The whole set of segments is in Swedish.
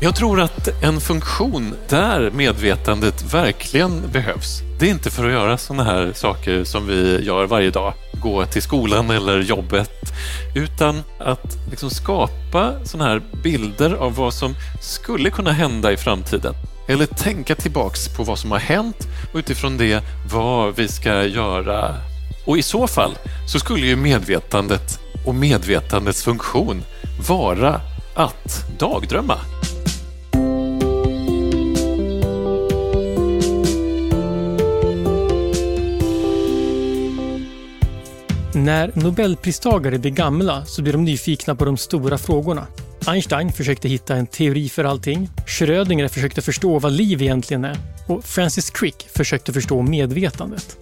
Jag tror att en funktion där medvetandet verkligen behövs, det är inte för att göra sådana här saker som vi gör varje dag, gå till skolan eller jobbet, utan att liksom skapa sådana här bilder av vad som skulle kunna hända i framtiden. Eller tänka tillbaks på vad som har hänt och utifrån det vad vi ska göra. Och i så fall så skulle ju medvetandet och medvetandets funktion vara att dagdrömma. När nobelpristagare blir gamla så blir de nyfikna på de stora frågorna. Einstein försökte hitta en teori för allting. Schrödinger försökte förstå vad liv egentligen är. Och Francis Crick försökte förstå medvetandet.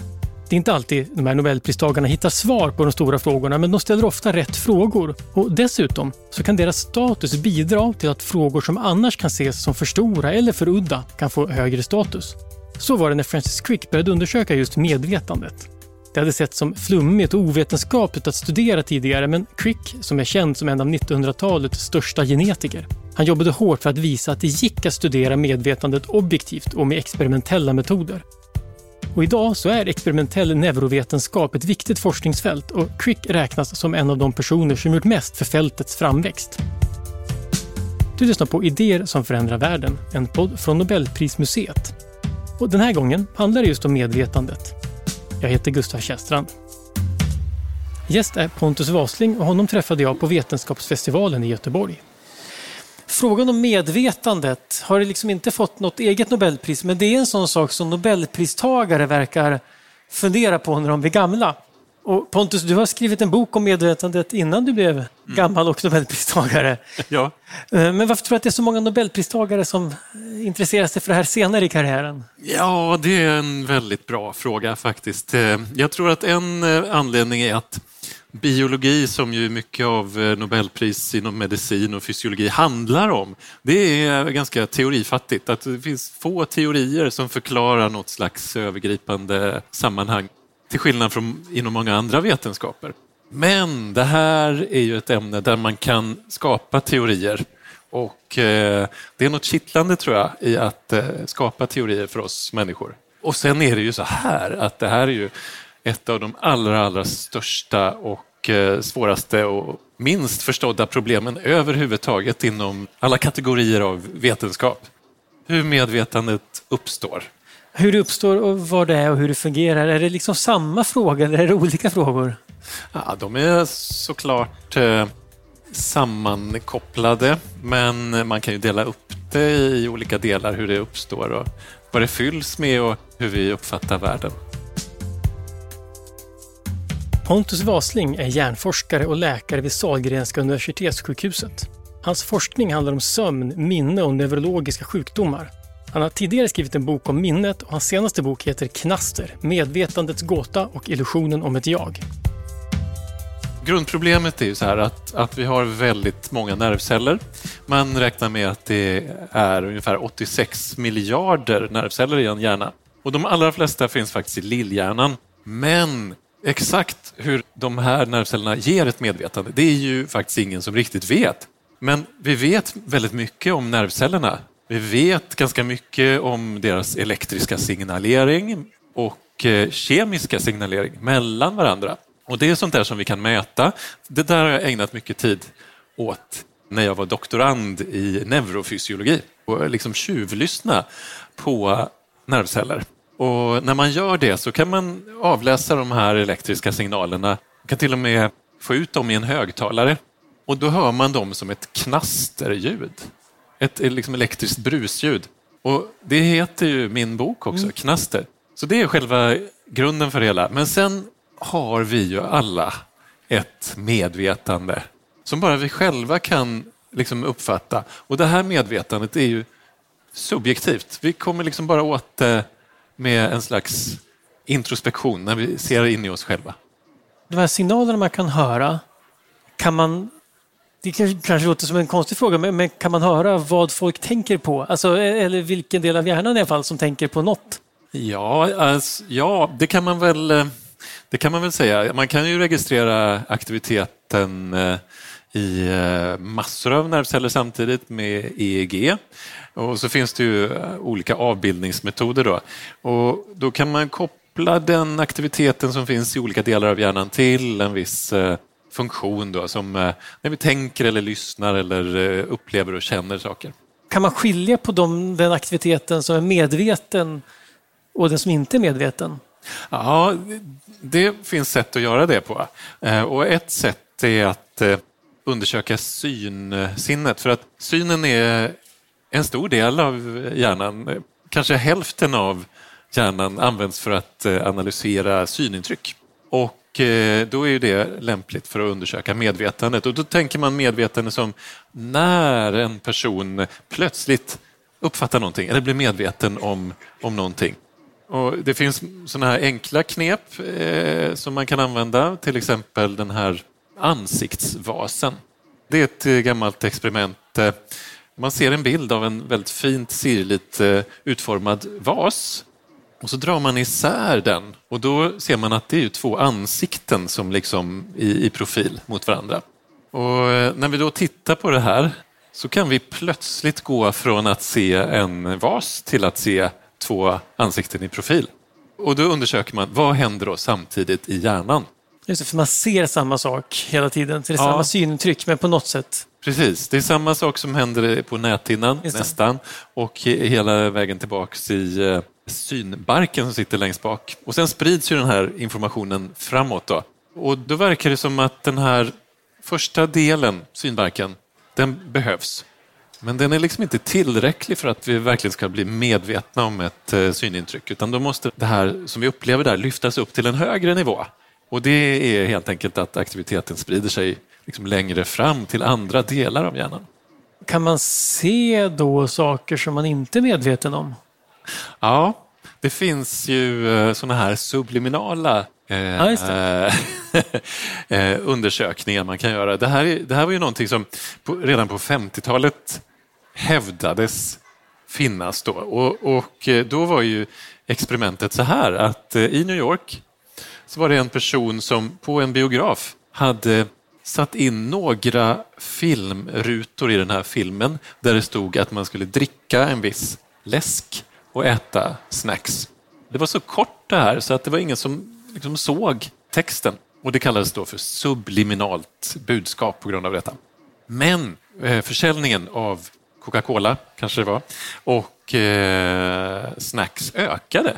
Det är inte alltid de här nobelpristagarna hittar svar på de stora frågorna, men de ställer ofta rätt frågor. Och dessutom så kan deras status bidra till att frågor som annars kan ses som för stora eller för udda kan få högre status. Så var det när Francis Crick började undersöka just medvetandet. Det hade sett som flummigt och ovetenskapligt att studera tidigare men Crick, som är känd som en av 1900-talets största genetiker, han jobbade hårt för att visa att det gick att studera medvetandet objektivt och med experimentella metoder. Och idag så är experimentell neurovetenskap ett viktigt forskningsfält och Crick räknas som en av de personer som gjort mest för fältets framväxt. Du lyssnar på Idéer som förändrar världen, en podd från Nobelprismuseet. Och den här gången handlar det just om medvetandet. Jag heter Gustav Kästrand. Gäst är Pontus Wasling och honom träffade jag på Vetenskapsfestivalen i Göteborg. Frågan om medvetandet har liksom inte fått något eget Nobelpris, men det är en sån sak som Nobelpristagare verkar fundera på när de blir gamla. Och Pontus, du har skrivit en bok om medvetandet innan du blev mm. gammal och Nobelpristagare. Ja. Eh, men varför tror du att det är så många Nobelpristagare som intresserar sig för det här senare i karriären? Ja, det är en väldigt bra fråga faktiskt. Eh, jag tror att en eh, anledning är att biologi, som ju mycket av Nobelpris inom medicin och fysiologi handlar om, det är ganska teorifattigt. Att det finns få teorier som förklarar något slags övergripande sammanhang till skillnad från inom många andra vetenskaper. Men det här är ju ett ämne där man kan skapa teorier och eh, det är något kittlande tror jag i att eh, skapa teorier för oss människor. Och sen är det ju så här att det här är ju ett av de allra, allra största och eh, svåraste och minst förstådda problemen överhuvudtaget inom alla kategorier av vetenskap. Hur medvetandet uppstår hur det uppstår och vad det är och hur det fungerar. Är det liksom samma fråga eller är det olika frågor? Ja, de är såklart eh, sammankopplade, men man kan ju dela upp det i olika delar, hur det uppstår och vad det fylls med och hur vi uppfattar världen. Pontus Wasling är hjärnforskare och läkare vid Sahlgrenska universitetssjukhuset. Hans forskning handlar om sömn, minne och neurologiska sjukdomar. Han har tidigare skrivit en bok om minnet och hans senaste bok heter Knaster, medvetandets gåta och illusionen om ett jag. Grundproblemet är ju så här att, att vi har väldigt många nervceller. Man räknar med att det är ungefär 86 miljarder nervceller i en hjärna. Och de allra flesta finns faktiskt i lillhjärnan. Men exakt hur de här nervcellerna ger ett medvetande, det är ju faktiskt ingen som riktigt vet. Men vi vet väldigt mycket om nervcellerna vi vet ganska mycket om deras elektriska signalering och eh, kemiska signalering mellan varandra. Och det är sånt där som vi kan mäta. Det där har jag ägnat mycket tid åt när jag var doktorand i neurofysiologi och liksom tjuvlyssna på nervceller. Och när man gör det så kan man avläsa de här elektriska signalerna. Man kan till och med få ut dem i en högtalare och då hör man dem som ett knasterljud ett liksom elektriskt brusljud. Och det heter ju min bok också, mm. Knaster. Så det är själva grunden för det hela. Men sen har vi ju alla ett medvetande som bara vi själva kan liksom uppfatta. Och det här medvetandet är ju subjektivt. Vi kommer liksom bara åt det med en slags introspektion när vi ser in i oss själva. De här signalerna man kan höra, kan man det kanske låter som en konstig fråga, men, men, kan man höra vad folk tänker på? Alltså, e, eller vilken del av hjärnan i alla fall som tänker på något? Ja, alltså, ja det, kan man väl, eh, det kan man väl säga. Man kan ju registrera aktiviteten eh, i eh, massor av nervceller samtidigt med EEG. Och så finns det ju olika avbildningsmetoder då. Och då kan man koppla den aktiviteten som finns i olika delar av hjärnan till en viss funktion då, som när vi tänker eller lyssnar eller upplever och känner saker. Kan man skilja på dem, den aktiviteten som är medveten och den som inte är medveten? Ja, det finns sätt att göra det på. Och ett sätt är att undersöka synsinnet. För att synen är en stor del av hjärnan. Kanske hälften av hjärnan används för att eh, analysera synintryck. Och eh, Eh, då är det lämpligt för att undersöka medvetandet. Och då tänker man medvetande som när en person plötsligt uppfattar någonting eller blir medveten om, om någonting. Och det finns sådana här enkla knep eh, som man kan använda, till exempel den här ansiktsvasen. Det är ett eh, gammalt experiment. Eh. Man ser en bild av en väldigt fint sirligt utformad vas och så drar man isär den och då ser man att det är två ansikten som liksom i, i profil mot varandra. Och när vi då tittar på det här så kan vi plötsligt gå från att se en vas till att se två ansikten i profil. Och då undersöker man vad händer då samtidigt i hjärnan. Just det, för man ser samma sak hela tiden. Så det är ja. samma synintryck, men på något sätt. Precis, det är samma sak som händer på näthinnan nästan och hela vägen tillbaks i eh, synbarken som sitter längst bak. Och sen sprids ju den här informationen framåt. Då. Och då verkar det som att den här första delen, synbarken, den behövs. Men den är liksom inte tillräcklig för att vi verkligen ska bli medvetna om ett eh, synintryck, utan då måste det här som vi upplever där lyftas upp till en högre nivå. Och det är helt enkelt att aktiviteten sprider sig liksom längre fram till andra delar av hjärnan. Kan man se då saker som man inte är medveten om? Ja, det finns ju eh, sådana här subliminala eh, ja, eh, undersökningar man kan göra. Det här, det här var ju någonting som på, redan på 50-talet hävdades finnas då. Och, och, eh, då var ju experimentet så här att i New York så var det en person som på en biograf hade satt in några filmrutor i den här filmen där det stod att man skulle dricka en viss läsk och äta snacks. Det var så kort det här så att det var ingen som liksom såg texten och det kallades då för subliminalt budskap på grund av detta. Men eh, försäljningen av Coca-Cola, kanske det var, och eh, snacks ökade.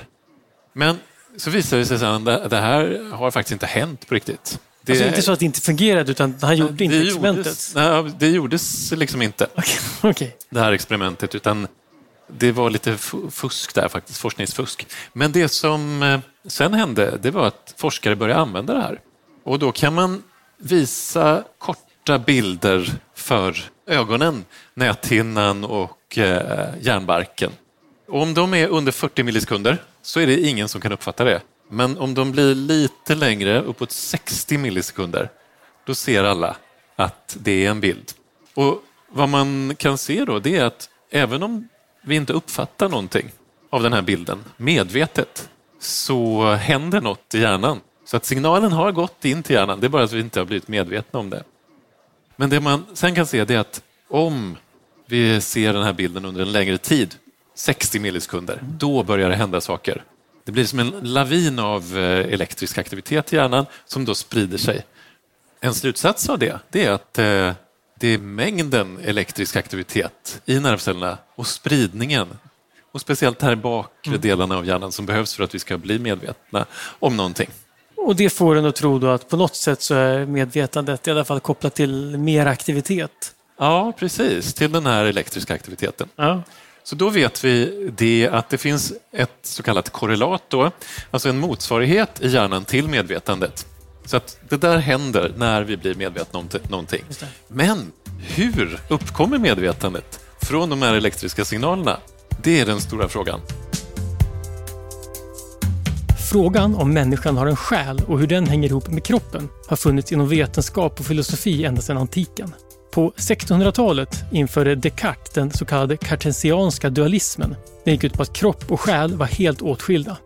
Men så visade det sig sen att det här har faktiskt inte hänt på riktigt. Det alltså inte så att det inte fungerade, utan han gjorde det inte gjordes, experimentet? Nej, det gjordes liksom inte, okay, okay. det här experimentet, utan det var lite fusk där faktiskt, forskningsfusk. Men det som eh, sen hände, det var att forskare började använda det här. Och då kan man visa korta bilder för ögonen, näthinnan och eh, hjärnbarken. Och om de är under 40 millisekunder så är det ingen som kan uppfatta det. Men om de blir lite längre, uppåt 60 millisekunder, då ser alla att det är en bild. Och vad man kan se då, det är att även om vi inte uppfattar någonting av den här bilden medvetet, så händer något i hjärnan. Så att signalen har gått in till hjärnan, det är bara att vi inte har blivit medvetna om det. Men det man sen kan se är att om vi ser den här bilden under en längre tid 60 millisekunder, då börjar det hända saker. Det blir som en lavin av eh, elektrisk aktivitet i hjärnan som då sprider sig. En slutsats av det, det är att eh, det är mängden elektrisk aktivitet i nervcellerna och spridningen och speciellt här bakre mm. delarna av hjärnan som behövs för att vi ska bli medvetna om någonting. Och det får en att tro då att på något sätt så är medvetandet i alla fall kopplat till mer aktivitet? Ja, precis, till den här elektriska aktiviteten. Ja. Så då vet vi det att det finns ett så kallat korrelat, då, alltså en motsvarighet i hjärnan till medvetandet. Så att det där händer när vi blir medvetna om någonting. Men hur uppkommer medvetandet från de här elektriska signalerna? Det är den stora frågan. Frågan om människan har en själ och hur den hänger ihop med kroppen har funnits inom vetenskap och filosofi ända sedan antiken. På 1600-talet införde Descartes den så kallade kartesianska dualismen. Den gick ut på att kropp och själ var helt åtskilda.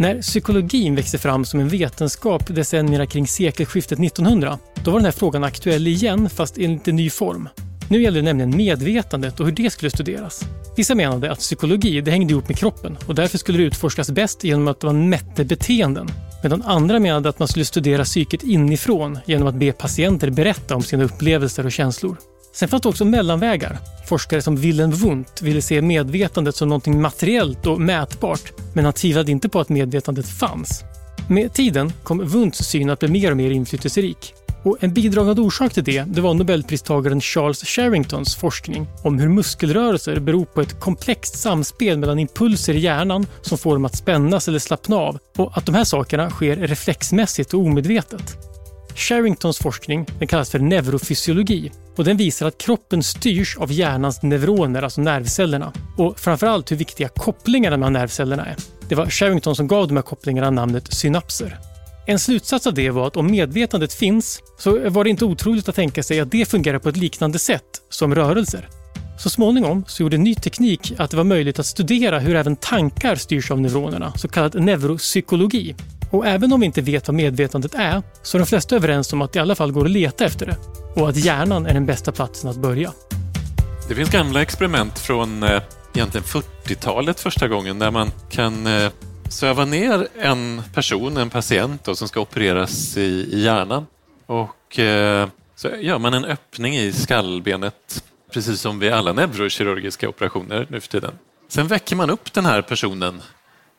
När psykologin växte fram som en vetenskap decennierna kring sekelskiftet 1900, då var den här frågan aktuell igen fast i en lite ny form. Nu gällde det nämligen medvetandet och hur det skulle studeras. Vissa menade att psykologi det hängde ihop med kroppen och därför skulle det utforskas bäst genom att man mätte beteenden. Medan andra menade att man skulle studera psyket inifrån genom att be patienter berätta om sina upplevelser och känslor. Sen fanns det också mellanvägar. Forskare som Wilhelm Wundt ville se medvetandet som något materiellt och mätbart, men han tvivlade inte på att medvetandet fanns. Med tiden kom Wundts syn att bli mer och mer inflytelserik. Och en bidragande orsak till det, det var nobelpristagaren Charles Sherringtons forskning om hur muskelrörelser beror på ett komplext samspel mellan impulser i hjärnan som får dem att spännas eller slappna av och att de här sakerna sker reflexmässigt och omedvetet. Sherringtons forskning den kallas för neurofysiologi och den visar att kroppen styrs av hjärnans neuroner, alltså nervcellerna. Och framförallt hur viktiga kopplingarna mellan nervcellerna är. Det var Sherrington som gav de här kopplingarna namnet synapser. En slutsats av det var att om medvetandet finns så var det inte otroligt att tänka sig att det fungerar på ett liknande sätt som rörelser. Så småningom så gjorde ny teknik att det var möjligt att studera hur även tankar styrs av neuronerna, så kallad neuropsykologi. Och även om vi inte vet vad medvetandet är så är de flesta överens om att det i alla fall går att leta efter det och att hjärnan är den bästa platsen att börja. Det finns gamla experiment från eh, egentligen 40-talet första gången där man kan eh, söva ner en person, en patient då, som ska opereras i, i hjärnan. Och eh, så gör man en öppning i skallbenet precis som vid alla neurokirurgiska operationer nu för tiden. Sen väcker man upp den här personen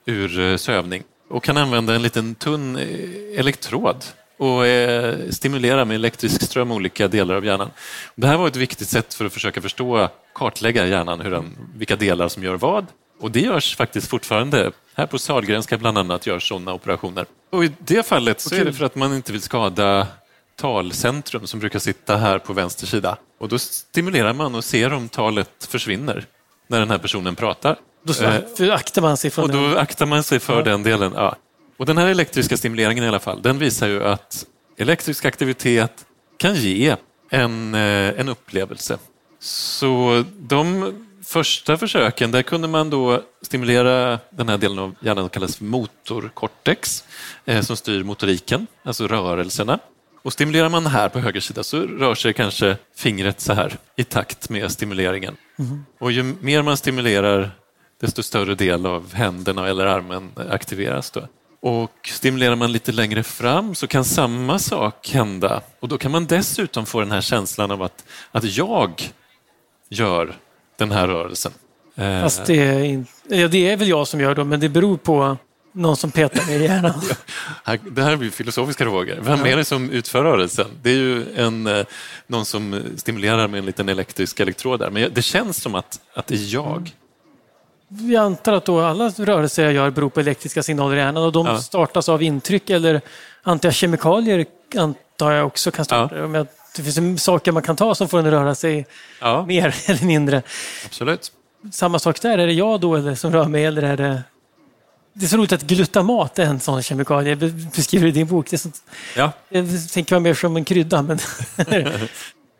ur eh, sövning och kan använda en liten tunn eh, elektrod och eh, stimulera med elektrisk ström olika delar av hjärnan. Det här var ett viktigt sätt för att försöka förstå, kartlägga hjärnan, hur den, vilka delar som gör vad. Och det görs faktiskt fortfarande. Här på Sahlgrenska bland annat görs sådana operationer. Och i det fallet så är det för att man inte vill skada talcentrum som brukar sitta här på vänster sida. Och då stimulerar man och ser om talet försvinner när den här personen pratar. Då eh, aktar man sig för och då aktar man sig för ja. den delen. Ja. Och den här elektriska stimuleringen i alla fall, den visar ju att elektrisk aktivitet kan ge en, eh, en upplevelse. Så de första försöken, där kunde man då stimulera den här delen av hjärnan som kallas motorkortex, eh, som styr motoriken, alltså rörelserna. Och stimulerar man här på höger sida så rör sig kanske fingret så här i takt med stimuleringen. Mm. Och ju mer man stimulerar desto större del av händerna eller armen aktiveras. Då. Och stimulerar man lite längre fram så kan samma sak hända och då kan man dessutom få den här känslan av att, att jag gör den här rörelsen. Eh, Fast det är, ja, det är väl jag som gör det, men det beror på någon som petar mig i hjärnan. det här blir filosofiska frågor. Vem är det som utför rörelsen? Det är ju en, eh, någon som stimulerar med en liten elektrisk elektrod där. Men det känns som att, att det är jag vi antar att då alla rörelser jag gör beror på elektriska signaler i hjärnan och de ja. startas av intryck eller antar kemikalier antar jag också kan starta. Ja. Det finns saker man kan ta som får en att röra sig ja. mer eller mindre. Absolut. Samma sak där, är det jag då eller som rör mig eller är det det är så roligt att glutamat är en sån kemikalie, beskriver i din bok. Det sånt, ja. Jag tänker mig mer som en krydda. Men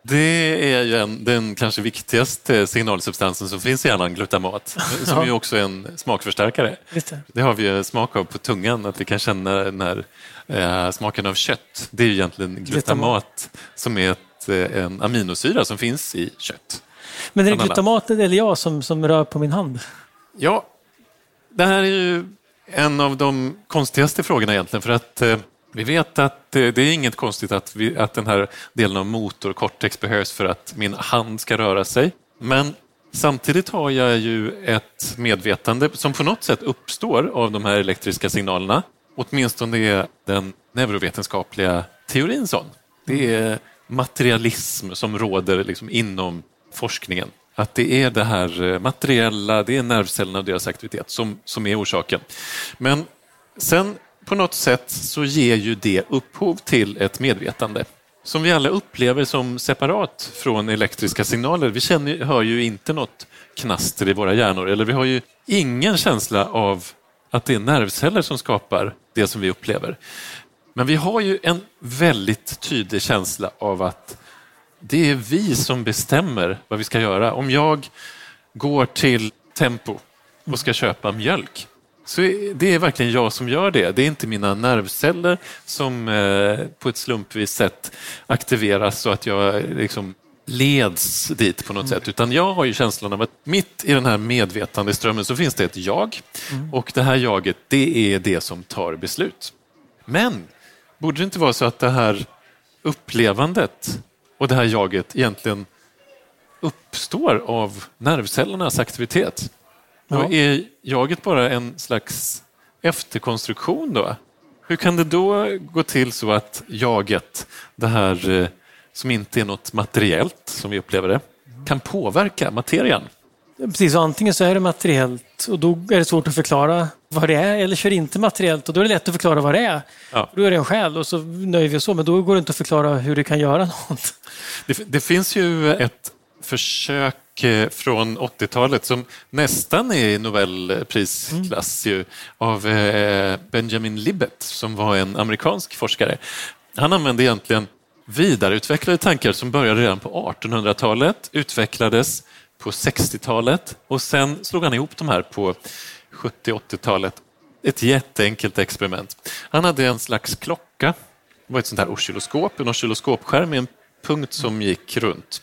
Det är ju en, den kanske viktigaste signalsubstansen som finns i hjärnan, glutamat, som ja. ju också är en smakförstärkare. Det. det. har vi smak av på tungan, att vi kan känna den här eh, smaken av kött. Det är ju egentligen glutamat, glutamat. som är ett, eh, en aminosyra som finns i kött. Men är det glutamatet eller jag som, som rör på min hand? Ja, det här är ju en av de konstigaste frågorna egentligen, för att eh, vi vet att eh, det är inget konstigt att, vi, att den här delen av motorkortex behövs för att min hand ska röra sig. Men samtidigt har jag ju ett medvetande som på något sätt uppstår av de här elektriska signalerna. Åtminstone är den neurovetenskapliga teorin sån. Det är materialism som råder liksom inom forskningen. Att det är det här eh, materiella, det är nervcellerna och deras aktivitet som, som är orsaken. Men sen på något sätt så ger ju det upphov till ett medvetande som vi alla upplever som separat från elektriska signaler. Vi känner, hör ju inte något knaster i våra hjärnor eller vi har ju ingen känsla av att det är nervceller som skapar det som vi upplever. Men vi har ju en väldigt tydlig känsla av att det är vi som bestämmer vad vi ska göra. Om jag går till Tempo och ska köpa mjölk så det är verkligen jag som gör det. Det är inte mina nervceller som eh, på ett slumpvis sätt aktiveras så att jag liksom leds dit på något mm. sätt. Utan jag har ju känslan av att mitt i den här medvetandeströmmen så finns det ett jag. Mm. Och det här jaget, det är det som tar beslut. Men borde det inte vara så att det här upplevandet och det här jaget egentligen uppstår av nervcellernas aktivitet? Ja. Och är jaget bara en slags efterkonstruktion då? Hur kan det då gå till så att jaget, det här eh, som inte är något materiellt som vi upplever det, kan påverka materian? Precis, antingen så är det materiellt och då är det svårt att förklara vad det är, eller så är det inte materiellt och då är det lätt att förklara vad det är. Ja. Då är det en själ och så nöjer vi oss så, men då går det inte att förklara hur det kan göra något. Det, det finns ju ett försök Eh, från 80-talet som nästan är i Nobelprisklass mm. ju, av eh, Benjamin Libet som var en amerikansk forskare. Han använde egentligen vidareutvecklade tankar som började redan på 1800-talet, utvecklades på 60-talet och sen slog han ihop de här på 70-80-talet. Ett jätteenkelt experiment. Han hade en slags klocka, det var ett sånt här oscilloskop, en oscilloskopskärm med en punkt som gick runt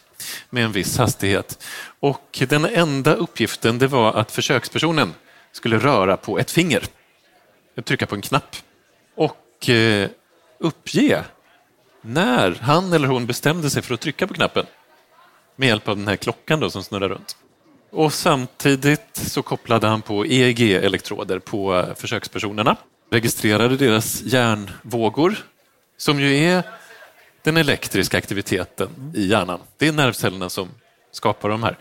med en viss hastighet. Och den enda uppgiften det var att försökspersonen skulle röra på ett finger, trycka på en knapp och eh, uppge när han eller hon bestämde sig för att trycka på knappen med hjälp av den här klockan då som snurrar runt. Och samtidigt så kopplade han på EEG-elektroder på eh, försökspersonerna, registrerade deras hjärnvågor som ju är den elektriska aktiviteten i hjärnan. Det är nervcellerna som skapar de här.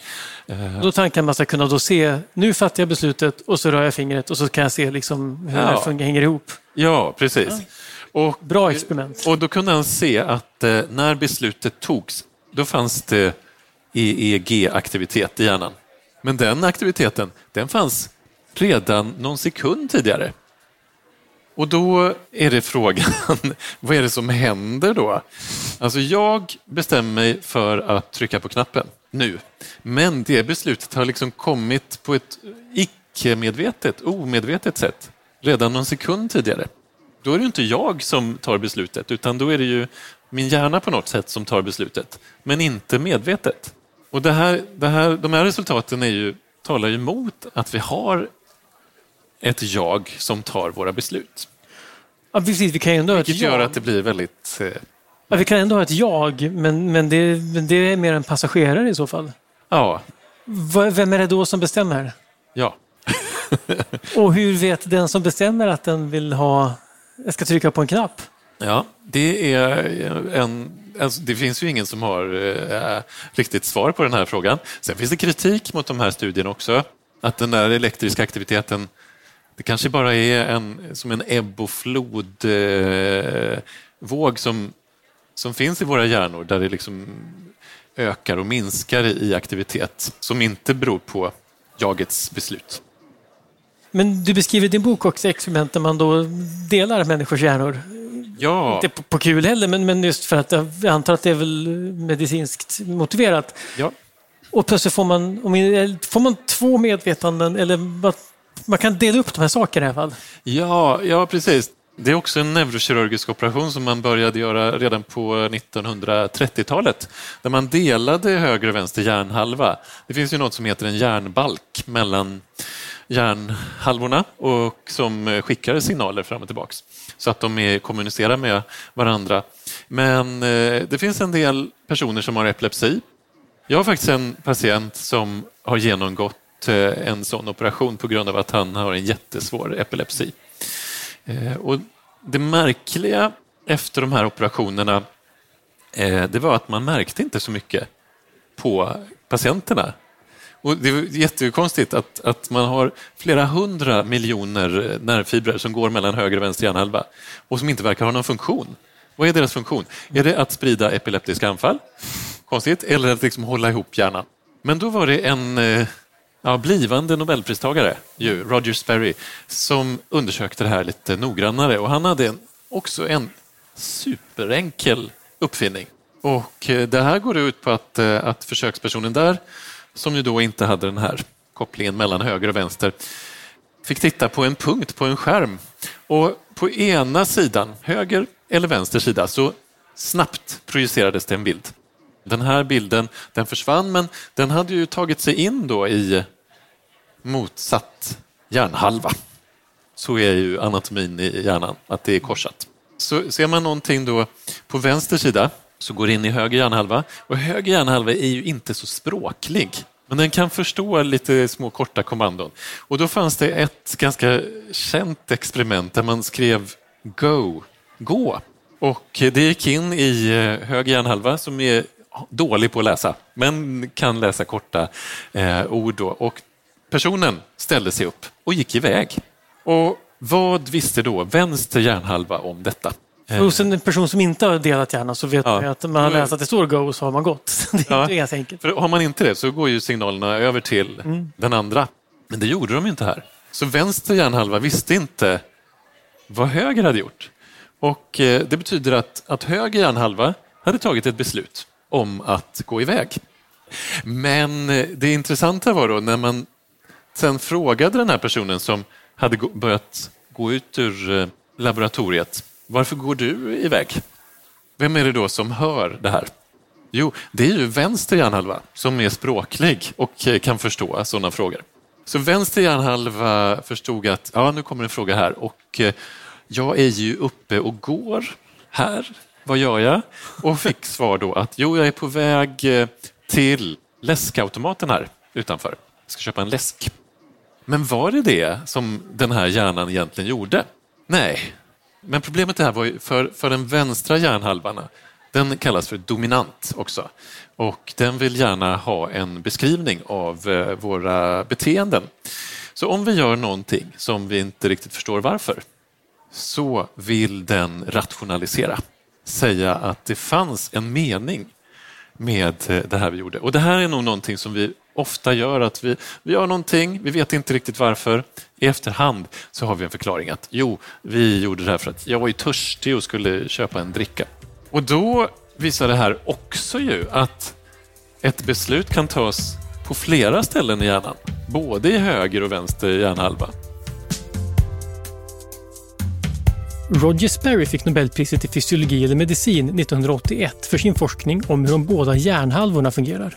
Eh, då tanken man ska kunna då se, nu fattar jag beslutet och så rör jag fingret och så kan jag se liksom hur ja. det hänger ihop. Ja, precis. Ja. Och, Bra experiment. Och då kunde han se att eh, när beslutet togs, då fanns det EEG-aktivitet i hjärnan. Men den aktiviteten, den fanns redan någon sekund tidigare. Och då är det frågan, vad är det som händer då? Alltså jag bestämmer mig för att trycka på knappen nu, men det beslutet har liksom kommit på ett icke-medvetet, omedvetet sätt redan någon sekund tidigare. Då är det inte jag som tar beslutet, utan då är det ju min hjärna på något sätt som tar beslutet, men inte medvetet. Och det här, det här, de här resultaten är ju, talar ju emot att vi har ett jag som tar våra beslut. Ja, precis. Vi kan ändå ha ett Vilket gör att det blir väldigt... Eh... Ja, vi kan ändå ha ett jag, men, men, det, men det är mer en passagerare i så fall. Ja. Vem är det då som bestämmer? Ja. Och hur vet den som bestämmer att den vill ha... Jag ska trycka på en knapp? Ja, det är en Alltså, det finns ju ingen som har eh, riktigt svar på den här frågan. Sen finns det kritik mot de här studierna också. Att den där elektriska aktiviteten, det kanske bara är en, som en ebb och flodvåg eh, som, som finns i våra hjärnor där det liksom ökar och minskar i aktivitet som inte beror på jagets beslut. Men du beskriver i din bok också experiment där man då delar människors hjärnor Ja. Inte på, på kul heller, men, men just för att jag antar att det är väl medicinskt motiverat. Ja. Och plötsligt får man, får man två medvetanden, eller man kan dela upp de här sakerna i alla fall. Ja, ja precis. Det är också en neurokirurgisk operation som man började göra redan på 1930-talet, där man delade höger och vänster hjärnhalva. Det finns ju något som heter en hjärnbalk mellan hjärnhalvorna och som skickar signaler fram och tillbaks så att de kommunicerar med varandra. Men eh, det finns en del personer som har epilepsi. Jag har faktiskt en patient som har genomgått Eh, en sån operation på grund av att han har en jättesvår epilepsi. Eh, och det märkliga efter de här operationerna eh, det var att man märkte inte så mycket på patienterna. Och det är jättekonstigt att, att man har flera hundra miljoner nervfibrer som går mellan höger och vänster hjärnhalva och som inte verkar ha någon funktion. Vad är deras funktion? Är det att sprida epileptiska anfall? Konstigt. Eller att liksom hålla ihop hjärnan? Men då var det en eh, ja, blivande nobelpristagare, ju, Roger Sperry, som undersökte det här lite noggrannare och han hade en, också en superenkel uppfinning. Och eh, det här går ut på att, eh, att försökspersonen där som ju då inte hade den här kopplingen mellan höger och vänster, fick titta på en punkt på en skärm och på ena sidan, höger eller vänster sida, så snabbt projicerades det en bild. Den här bilden den försvann men den hade ju tagit sig in då i motsatt hjärnhalva. Så är ju anatomin i hjärnan, att det är korsat. Så ser man någonting då på vänster sida så går det in i höger hjärnhalva och höger hjärnhalva är ju inte så språklig. Men den kan förstå lite små korta kommandon. Och då fanns det ett ganska känt experiment där man skrev Go, gå. Och det gick in i eh, höger hjärnhalva som är dålig på att läsa, men kan läsa korta eh, ord. Då. Och personen ställde sig upp och gick iväg. Och vad visste då vänster hjärnhalva om detta? Hos en person som inte har delat hjärna så vet ja. man att man har läst att det står go så har man gått. Det är ja. inte ganska enkelt. För har man inte det så går ju signalerna över till mm. den andra. Men det gjorde de inte här. Så vänster hjärnhalva visste inte vad höger hade gjort. Och eh, det betyder att, att höger hjärnhalva hade tagit ett beslut om att gå iväg. Men eh, det intressanta var då när man sen frågade den här personen som hade börjat gå ut ur eh, laboratoriet. Varför går du iväg? Vem är det då som hör det här? Jo, det är ju vänster hjärnhalva som är språklig och eh, kan förstå sådana frågor. Så vänster hjärnhalva förstod att ja, nu kommer en fråga här och eh, jag är ju uppe och går här. Vad gör jag? Och fick svar då att jo, jag är på väg till läskautomaten här utanför. Jag ska köpa en läsk. Men var det det som den här hjärnan egentligen gjorde? Nej. Men problemet här var ju för, för den vänstra hjärnhalvan, den kallas för dominant också. Och den vill gärna ha en beskrivning av eh, våra beteenden. Så om vi gör någonting som vi inte riktigt förstår varför, så vill den rationalisera. Säga att det fanns en mening med eh, det här vi gjorde. Och det här är nog någonting som vi ofta gör, att vi, vi gör någonting, vi vet inte riktigt varför. I efterhand så har vi en förklaring att jo, vi gjorde det här för att jag var ju törstig och skulle köpa en dricka. Och då visar det här också ju att ett beslut kan tas på flera ställen i hjärnan, både i höger och vänster hjärnhalva. Roger Sperry fick Nobelpriset i fysiologi eller medicin 1981 för sin forskning om hur de båda hjärnhalvorna fungerar.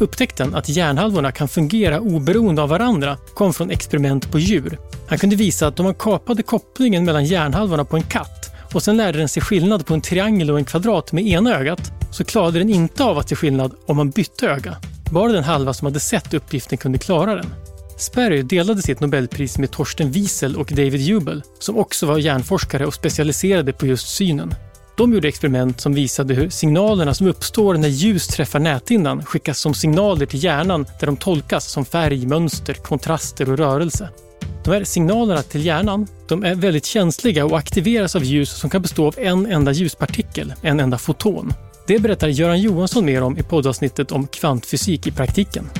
Upptäckten att hjärnhalvorna kan fungera oberoende av varandra kom från experiment på djur. Han kunde visa att om man kapade kopplingen mellan hjärnhalvorna på en katt och sen lärde den sig skillnad på en triangel och en kvadrat med ena ögat så klarade den inte av att se skillnad om man bytte öga. Bara den halva som hade sett uppgiften kunde klara den. Sperry delade sitt Nobelpris med Torsten Wiesel och David Jubel, som också var hjärnforskare och specialiserade på just synen. De gjorde experiment som visade hur signalerna som uppstår när ljus träffar näthinnan skickas som signaler till hjärnan där de tolkas som färg, mönster, kontraster och rörelse. De här signalerna till hjärnan de är väldigt känsliga och aktiveras av ljus som kan bestå av en enda ljuspartikel, en enda foton. Det berättar Göran Johansson mer om i poddavsnittet om kvantfysik i praktiken.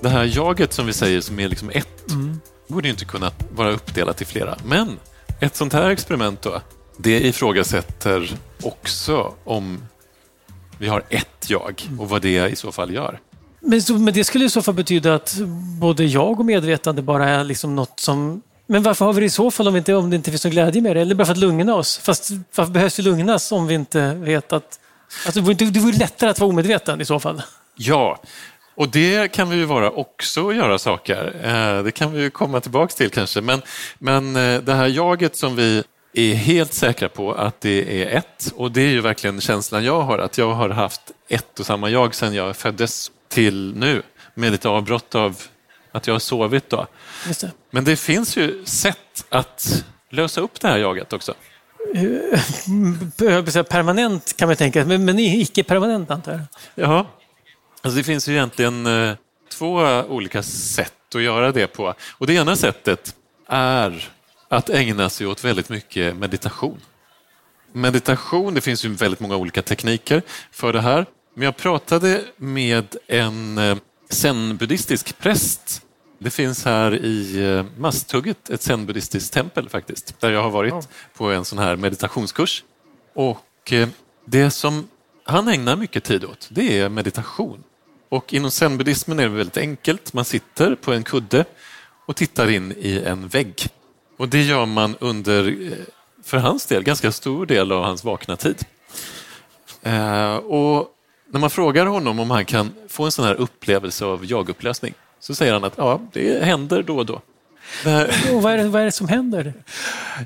Det här jaget som vi säger som är liksom ett mm. borde inte kunna vara uppdelat i flera. Men ett sånt här experiment då, det ifrågasätter också om vi har ett jag och vad det i så fall gör. Men, så, men det skulle i så fall betyda att både jag och medvetande bara är liksom något som... Men varför har vi det i så fall om, inte, om det inte finns någon glädje med det? Eller bara för att lugna oss? Fast varför behövs vi lugnas om vi inte vet att... Alltså, det vore lättare att vara omedveten i så fall. Ja, och det kan vi ju vara också göra saker. Eh, det kan vi ju komma tillbaks till kanske. Men, men eh, det här jaget som vi är helt säkra på att det är ett och det är ju verkligen känslan jag har att jag har haft ett och samma jag sedan jag föddes till nu med lite avbrott av att jag har sovit. Då. Det. Men det finns ju sätt att lösa upp det här jaget också. Permanent kan man tänka, men, men icke permanent antar jag? Ja, Alltså det finns ju egentligen eh, två olika sätt att göra det på. Och det ena sättet är att ägna sig åt väldigt mycket meditation. Meditation, det finns ju väldigt många olika tekniker för det här. Men jag pratade med en eh, zen-buddhistisk präst. Det finns här i eh, Masthugget ett zen-buddhistiskt tempel faktiskt, där jag har varit på en sån här meditationskurs. Och det som han ägnar mycket tid åt, det är meditation. Och inom zenbuddismen är det väldigt enkelt. Man sitter på en kudde och tittar in i en vägg. Och det gör man under, eh, för hans del, ganska stor del av hans vakna tid. Eh, och när man frågar honom om han kan få en sån här upplevelse av jagupplösning så säger han att ja, det händer då och då. Här... Och vad, är det, vad är det som händer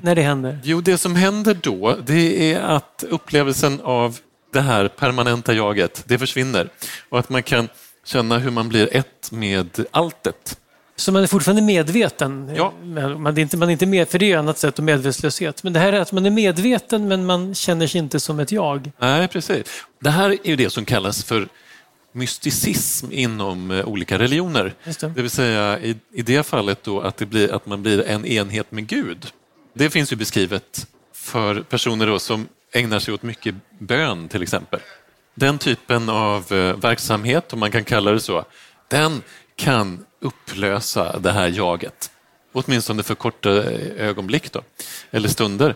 när det händer? Jo, det som händer då det är att upplevelsen av det här permanenta jaget, det försvinner. Och att man kan känna hur man blir ett med alltet. Så man är fortfarande medveten? Ja. Man är inte, man är inte med, för det är ju ett annat sätt av medvetslöshet. Men det här är att man är medveten men man känner sig inte som ett jag. Nej, precis. Det här är ju det som kallas för mysticism inom eh, olika religioner. Det. det. vill säga i, i det fallet då att, det blir, att man blir en enhet med Gud. Det finns ju beskrivet för personer då som ägnar sig åt mycket bön till exempel. Den typen av eh, verksamhet, om man kan kalla det så, den kan upplösa det här jaget. Åtminstone för korta eh, ögonblick då, eller stunder.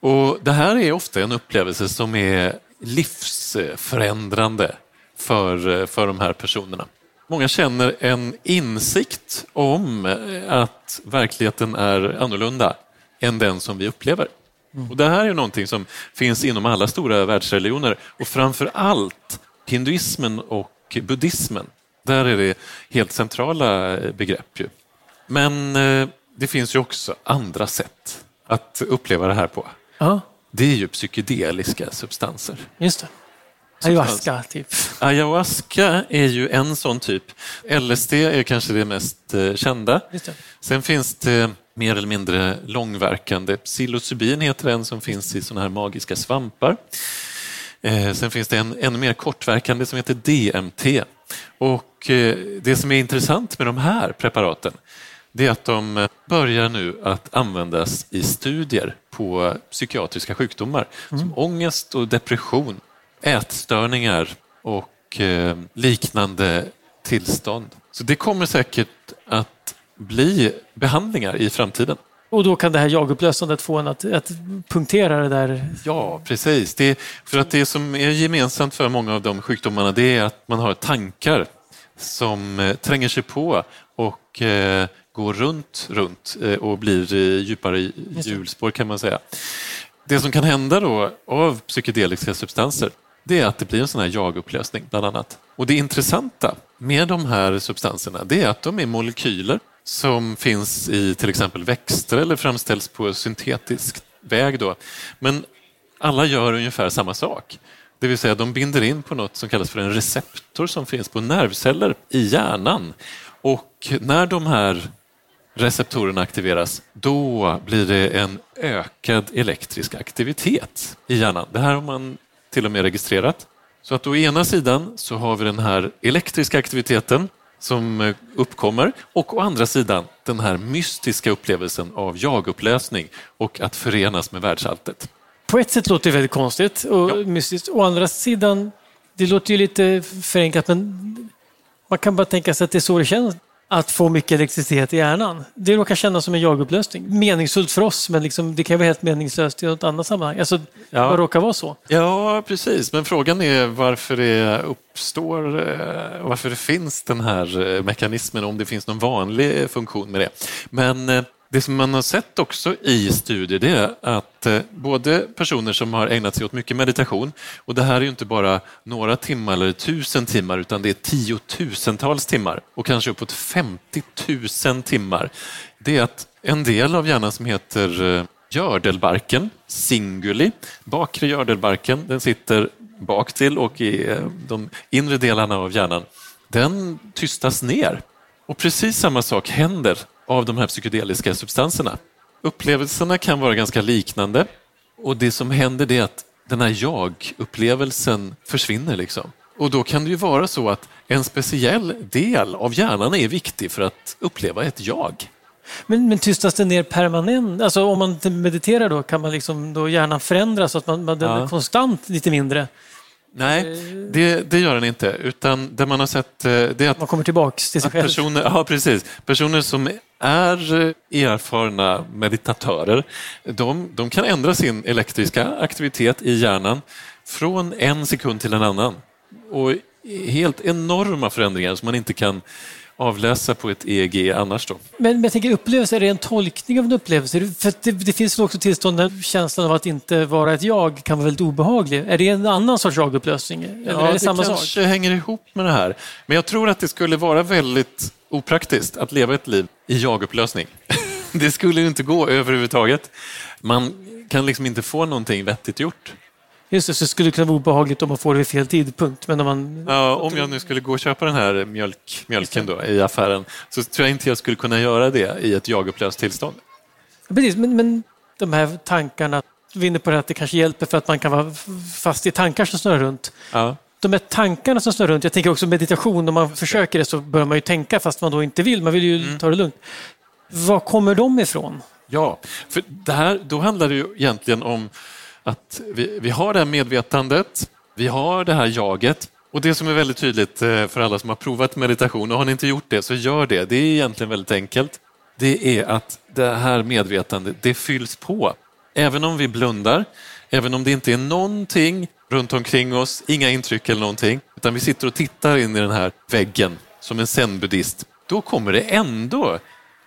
Och Det här är ofta en upplevelse som är livsförändrande för, eh, för de här personerna. Många känner en insikt om att verkligheten är annorlunda än den som vi upplever. Och Det här är någonting som finns inom alla stora världsreligioner och framför allt hinduismen och buddhismen. Där är det helt centrala begrepp. Ju. Men eh, det finns ju också andra sätt att uppleva det här på. Ja. Det är ju psykedeliska substanser. Just det. Ayahuasca, typ. Ayahuasca är ju en sån typ. LSD är kanske det mest eh, kända. Sen finns det mer eller mindre långverkande psilocybin heter den som finns i såna här magiska svampar. Eh, sen finns det en ännu mer kortverkande som heter DMT. Och eh, det som är intressant med de här preparaten det är att de börjar nu att användas i studier på psykiatriska sjukdomar mm. som ångest och depression ätstörningar och eh, liknande tillstånd. Så det kommer säkert att bli behandlingar i framtiden. Och då kan det här jagupplösandet få en att, att punktera det där? Ja, precis. Det, för att det som är gemensamt för många av de sjukdomarna det är att man har tankar som eh, tränger sig på och eh, går runt, runt eh, och blir djupare hjulspår kan man säga. Det som kan hända då av psykedeliska substanser det är att det blir en sån här jagupplösning bland annat. Och det intressanta med de här substanserna det är att de är molekyler som finns i till exempel växter eller framställs på syntetisk väg. Då. Men alla gör ungefär samma sak. Det vill säga de binder in på något som kallas för en receptor som finns på nervceller i hjärnan. Och när de här receptorerna aktiveras, då blir det en ökad elektrisk aktivitet i hjärnan. Det här har man till och med registrerat. Så att å ena sidan så har vi den här elektriska aktiviteten som eh, uppkommer och å andra sidan den här mystiska upplevelsen av jagupplösning och att förenas med världsalltet. På ett sätt låter det väldigt konstigt och ja. mystiskt. Å andra sidan, det låter ju lite förenklat men man kan bara tänka sig att det är så det känns att få mycket elektricitet i hjärnan. Det råkar kännas som en jagupplösning. Meningsfullt för oss, men liksom, det kan vara helt meningslöst i något annat sammanhang. Alltså, ja. Det råkar vara så. Ja, precis. Men frågan är varför det uppstår, eh, varför det finns den här eh, mekanismen, om det finns någon vanlig funktion med det. Men eh, det som man har sett också i studier det är att eh, både personer som har ägnat sig åt mycket meditation, och det här är ju inte bara några timmar eller tusen timmar utan det är tiotusentals timmar och kanske uppåt 50 000 timmar. Det är att en del av hjärnan som heter eh, gördelbarken, singuli, bakre gördelbarken, den sitter bak till och i eh, de inre delarna av hjärnan, den tystas ner. Och precis samma sak händer av de här psykedeliska substanserna. Upplevelserna kan vara ganska liknande och det som händer är att den här jag-upplevelsen försvinner. Liksom. Och då kan det ju vara så att en speciell del av hjärnan är viktig för att uppleva ett jag. Men, men tystas det ner permanent? Alltså om man mediterar då kan man liksom då hjärnan förändras så att man, man den är konstant lite mindre? Nej, det, det, gör den inte. Utan det man har sett eh, det är att... Man kommer tillbaks till sig själv. Personer, ja, precis. Personer som är eh, erfarna meditatörer, de, de kan ändra sin elektriska aktivitet i hjärnan från en sekund till en annan. Och helt enorma förändringar som man inte kan avläsa på ett EEG annars. Då. Men, men jag tänker upplevelse, är det en tolkning av en upplevelse? För det, det finns väl också tillstånd där känslan av att inte vara ett jag kan vara väldigt obehaglig. Är det en annan sorts jagupplösning? Eller ja, är det, samma sak? Det kanske hänger ihop med det här. Men jag tror att det skulle vara väldigt opraktiskt att leva ett liv i jagupplösning. det skulle ju inte gå överhuvudtaget. Man kan liksom inte få någonting vettigt gjort. Just det, så det skulle kunna vara obehagligt om man får det vid fel tidpunkt. Men om, man... ja, om jag nu skulle gå och köpa den här mjölk, mjölken då, i affären så tror jag inte jag skulle kunna göra det i ett jagupplöst tillstånd. Precis, men, men de här tankarna, du vinner på det att det kanske hjälper för att man kan vara fast i tankar som snurrar runt. Ja. De här tankarna som snurrar runt, jag tänker också meditation, om man försöker det så börjar man ju tänka fast man då inte vill, man vill ju mm. ta det lugnt. Var kommer de ifrån? Ja, för det här, då handlar det ju egentligen om att vi, vi har det här medvetandet, vi har det här jaget och det som är väldigt tydligt eh, för alla som har provat meditation, och har ni inte gjort det så gör det. Det är egentligen väldigt enkelt. Det är att det här medvetandet, det fylls på. Även om vi blundar, även om det inte är någonting runt omkring oss, inga intryck eller någonting, utan vi sitter och tittar in i den här väggen som en zen-buddhist, då kommer det ändå,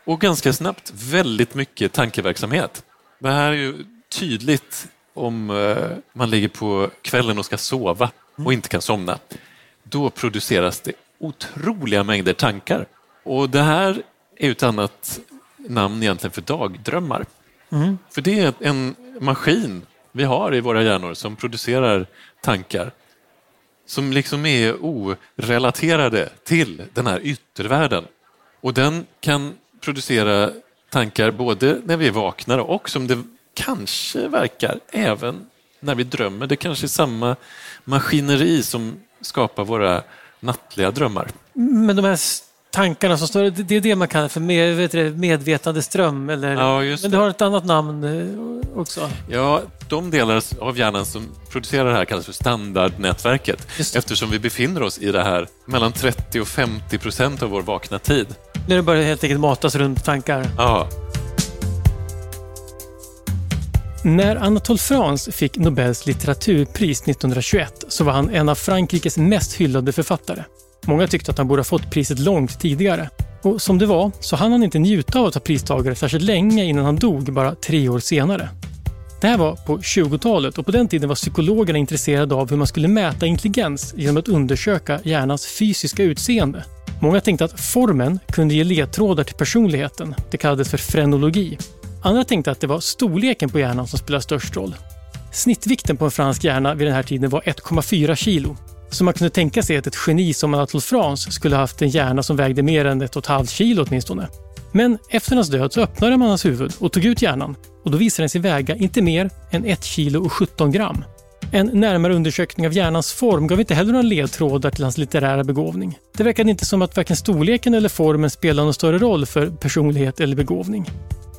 och ganska snabbt, väldigt mycket tankeverksamhet. Det här är ju tydligt om eh, man ligger på kvällen och ska sova och inte kan somna. Då produceras det otroliga mängder tankar. Och det här är ett annat namn egentligen för dagdrömmar. Mm. För det är en maskin vi har i våra hjärnor som producerar tankar som liksom är orelaterade till den här yttervärlden. Och den kan producera tankar både när vi är vakna och som det kanske verkar även när vi drömmer. Det kanske är samma maskineri som skapar våra nattliga drömmar. Men de här tankarna som står, det är det man kallar för med, vet du, medvetandeström? Eller? Ja, just Men det har ett annat namn eh, också? Ja, de delar av hjärnan som producerar det här kallas för standardnätverket eftersom vi befinner oss i det här mellan 30 och 50 procent av vår vakna tid. När det börjar helt enkelt matas runt tankar? Ja. När Anatole France fick Nobels litteraturpris 1921 så var han en av Frankrikes mest hyllade författare. Många tyckte att han borde ha fått priset långt tidigare. Och som det var så hann han inte njuta av att ha pristagare särskilt länge innan han dog bara tre år senare. Det här var på 20-talet och på den tiden var psykologerna intresserade av hur man skulle mäta intelligens genom att undersöka hjärnans fysiska utseende. Många tänkte att formen kunde ge ledtrådar till personligheten. Det kallades för frenologi. Andra tänkte att det var storleken på hjärnan som spelade störst roll. Snittvikten på en fransk hjärna vid den här tiden var 1,4 kilo. Så man kunde tänka sig att ett geni som Anatole France skulle ha haft en hjärna som vägde mer än 1,5 kilo åtminstone. Men efter hans död så öppnade man hans huvud och tog ut hjärnan och då visade den sig väga inte mer än 1 kilo och 17 gram. En närmare undersökning av hjärnans form gav inte heller några ledtrådar till hans litterära begåvning. Det verkade inte som att varken storleken eller formen spelade någon större roll för personlighet eller begåvning.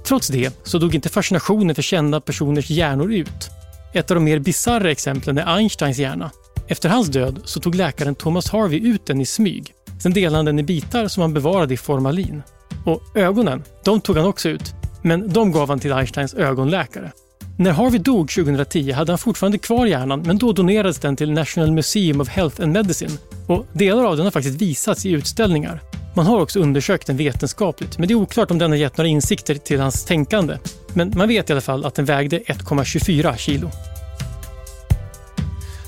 Trots det så dog inte fascinationen för kända personers hjärnor ut. Ett av de mer bisarra exemplen är Einsteins hjärna. Efter hans död så tog läkaren Thomas Harvey ut den i smyg. Sen delade han den i bitar som han bevarade i formalin. Och ögonen, de tog han också ut. Men de gav han till Einsteins ögonläkare. När Harvey dog 2010 hade han fortfarande kvar hjärnan men då donerades den till National Museum of Health and Medicine och delar av den har faktiskt visats i utställningar. Man har också undersökt den vetenskapligt, men det är oklart om den har gett några insikter till hans tänkande. Men man vet i alla fall att den vägde 1,24 kilo.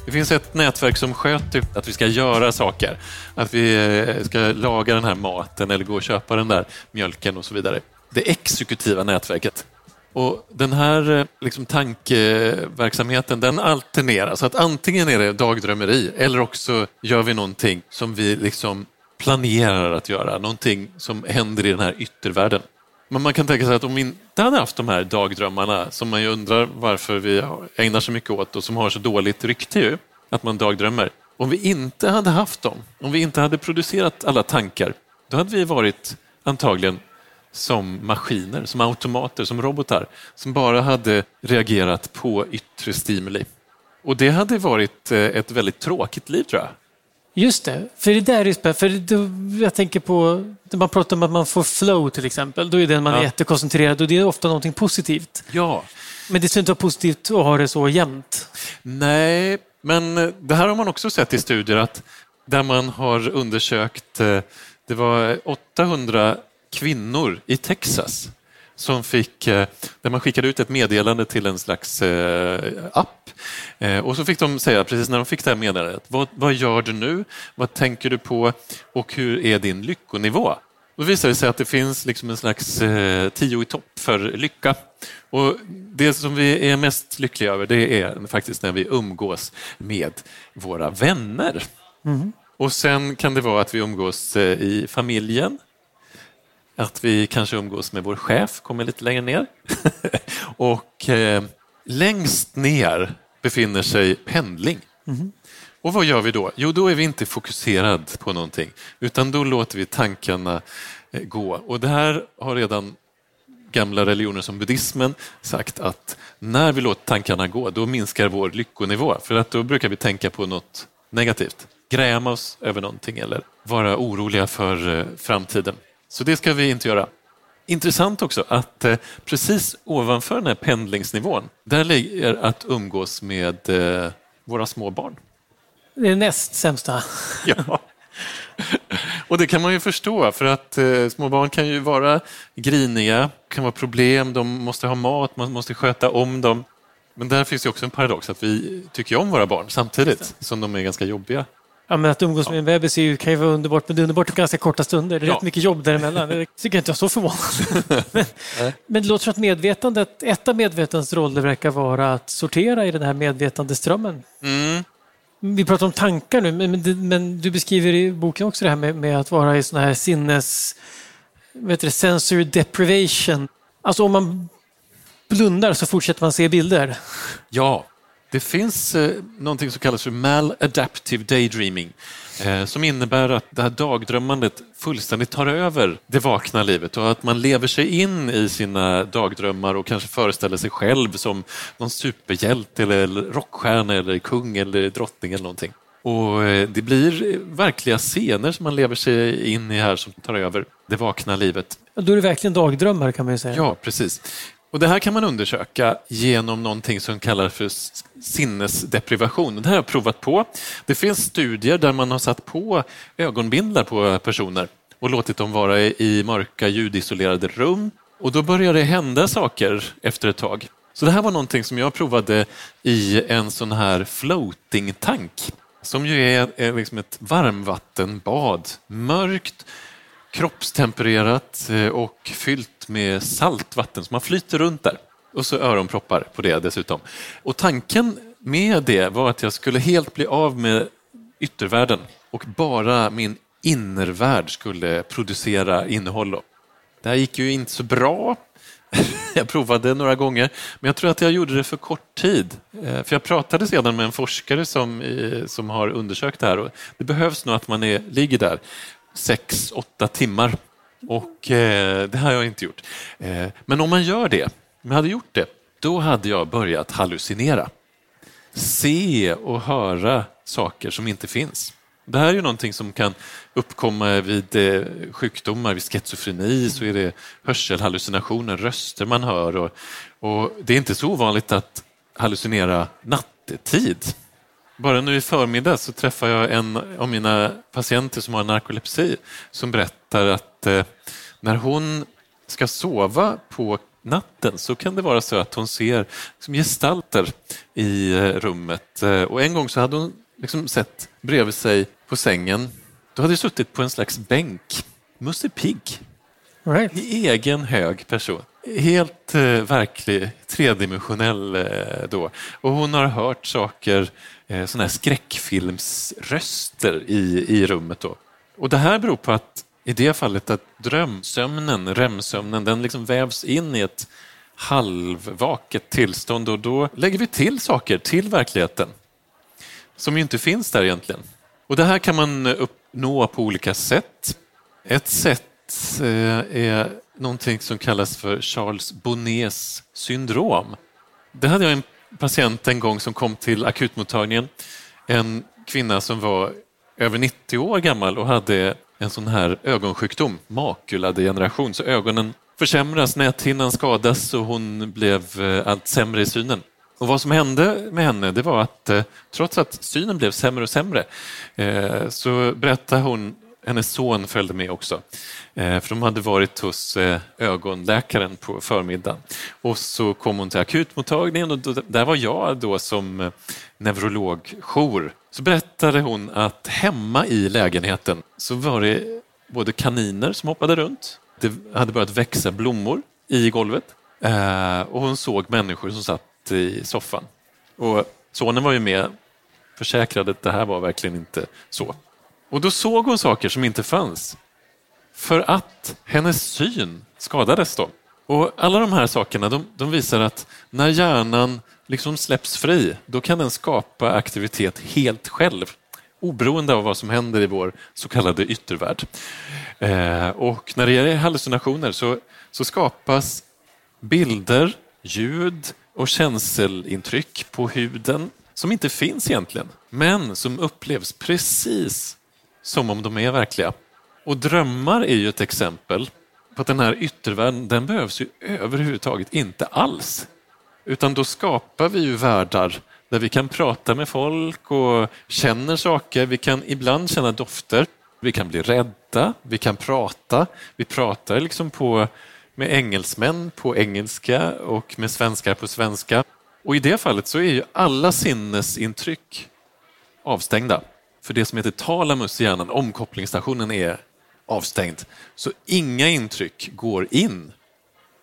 Det finns ett nätverk som sköter att vi ska göra saker. Att vi eh, ska laga den här maten eller gå och köpa den där mjölken och så vidare. Det exekutiva nätverket. Och Den här eh, liksom, tankeverksamheten den alternerar. Så att antingen är det dagdrömmeri eller också gör vi någonting som vi liksom planerar att göra, någonting som händer i den här yttervärlden. Men man kan tänka sig att om vi inte hade haft de här dagdrömmarna som man ju undrar varför vi ägnar så mycket åt och som har så dåligt rykte ju, att man dagdrömmer. Om vi inte hade haft dem, om vi inte hade producerat alla tankar, då hade vi varit antagligen som maskiner, som automater, som robotar som bara hade reagerat på yttre stimuli. Och det hade varit eh, ett väldigt tråkigt liv tror jag. Just det, för det där är spännande. För då, jag tänker på, när man pratar om att man får flow till exempel, då är det man ja. är jättekoncentrerad och det är ofta någonting positivt. Ja. Men det skulle inte vara positivt att ha det så jämnt. Nej, men det här har man också sett i studier att där man har undersökt, eh, det var 800 kvinnor i Texas som fick, eh, där man skickade ut ett meddelande till en slags eh, app. Och så fick de säga, precis när de fick det här meddelandet, vad, vad gör du nu? Vad tänker du på? Och hur är din lyckonivå? Då visar det sig att det finns liksom en slags eh, tio i topp för lycka. Och det som vi är mest lyckliga över det är faktiskt när vi umgås med våra vänner. Mm. Och sen kan det vara att vi umgås eh, i familjen, att vi kanske umgås med vår chef, kommer lite längre ner. och eh, längst ner befinner sig pendling. Mm. Och vad gör vi då? Jo, då är vi inte fokuserad på någonting, utan då låter vi tankarna eh, gå. Och det här har redan gamla religioner som buddhismen sagt att när vi låter tankarna gå, då minskar vår lyckonivå. För att då brukar vi tänka på något negativt, gräma oss över någonting eller vara oroliga för eh, framtiden. Så det ska vi inte göra. Intressant också att eh, precis ovanför den här pendlingsnivån, där ligger att umgås med våra små barn. Det är näst sämsta. Ja. Och det kan man ju förstå för att eh, små barn kan ju vara griniga, kan vara problem, de måste ha mat, man måste sköta om dem. Men där finns ju också en paradox att vi tycker om våra barn samtidigt som de är ganska jobbiga. Ja, men att umgås med en bebis kan ju vara underbart, men det är underbart på ganska korta stunder. Det är ja. rätt mycket jobb däremellan. Det tycker jag inte jag är så förvånad. men, men det låter som att medvetandet, ett av medvetandets roller verkar vara att sortera i den här medvetandeströmmen. Mm. Vi pratar om tankar nu, men, men, men, du beskriver i boken också det här med, med att vara i sån här sinnes... Vet du, sensory deprivation. Alltså om man blundar så fortsätter man se bilder. Ja, det finns eh, någonting som kallas för maladaptive daydreaming eh, som innebär att det här dagdrömmandet fullständigt tar över det vakna livet och att man lever sig in i sina dagdrömmar och kanske föreställer sig själv som någon superhjälte eller rockstjärna eller kung eller drottning eller någonting. Och eh, det blir verkliga scener som man lever sig in i här som tar över det vakna livet. Då är det verkligen dagdrömmar kan man ju säga. Ja, precis. Och Det här kan man undersöka genom någonting som kallas för sinnesdeprivation. Det här har jag provat på. Det finns studier där man har satt på ögonbindlar på personer och låtit dem vara i mörka ljudisolerade rum. Och då börjar det hända saker efter ett tag. Så det här var någonting som jag provade i en sån här floating-tank som ju är liksom ett varmvattenbad. Mörkt, kroppstempererat eh, och fyllt med saltvatten, så man flyter runt där. Och så öronproppar på det dessutom. Och tanken med det var att jag skulle helt bli av med yttervärlden och bara min innervärld skulle producera innehåll. Det här gick ju inte så bra. Jag provade några gånger, men jag tror att jag gjorde det för kort tid. Eh, för jag pratade sedan med en forskare som, eh, som har undersökt det här och det behövs nog att man är, ligger där sex, åtta timmar. Och eh, det har jag inte gjort. Eh, men om man gör det, om jag hade gjort det, då hade jag börjat hallucinera. Se och höra saker som inte finns. Det här är ju någonting som kan uppkomma vid eh, sjukdomar, vid schizofreni så är det hörselhallucinationer, röster man hör och, och det är inte så ovanligt att hallucinera nattetid. Bara nu i förmiddag så träffade jag en av mina patienter som har narkolepsi som berättar att eh, när hon ska sova på natten så kan det vara så att hon ser liksom, gestalter i eh, rummet. Eh, och en gång så hade hon liksom sett bredvid sig på sängen, då hade det suttit på en slags bänk, Musse Pigg. Right. I egen hög person. Helt eh, verklig, tredimensionell eh, då. Och hon har hört saker eh, såna här skräckfilmsröster i, i rummet. Då. Och det här beror på att i det fallet att drömsömnen, REM-sömnen, den liksom vävs in i ett halvvaket tillstånd och då lägger vi till saker till verkligheten som ju inte finns där egentligen. Och det här kan man uppnå på olika sätt. Ett sätt eh, är någonting som kallas för Charles Bonnets syndrom. Det hade jag en patient en gång som kom till akutmottagningen. En kvinna som var över 90 år gammal och hade en sån här ögonsjukdom, makuladegeneration, så ögonen försämras, näthinnan skadas och hon blev eh, allt sämre i synen. Och vad som hände med henne det var att eh, trots att synen blev sämre och sämre eh, så berättade hon, hennes son följde med också, för de hade varit hos ögonläkaren på förmiddagen. Och så kom hon till akutmottagningen och där var jag då som neurologjour. Så berättade hon att hemma i lägenheten så var det både kaniner som hoppade runt, det hade börjat växa blommor i golvet eh, och hon såg människor som satt i soffan. Och sonen var ju med, försäkrade att det här var verkligen inte så. Och då såg hon saker som inte fanns. För att hennes syn skadades då. Och alla de här sakerna de, de visar att när hjärnan liksom släpps fri, då kan den skapa aktivitet helt själv oberoende av vad som händer i vår så kallade yttervärld. Eh, och när det gäller hallucinationer så, så skapas bilder, ljud, och känselintryck på huden som inte finns egentligen, men som upplevs precis som om de är verkliga. Och drömmar är ju ett exempel på att den här yttervärlden, den behövs ju överhuvudtaget inte alls. Utan då skapar vi ju världar där vi kan prata med folk och känner saker. Vi kan ibland känna dofter. Vi kan bli rädda. Vi kan prata. Vi pratar liksom på med engelsmän på engelska och med svenskar på svenska. Och i det fallet så är ju alla sinnesintryck avstängda. För det som heter talamus i hjärnan, omkopplingsstationen, är avstängd. Så inga intryck går in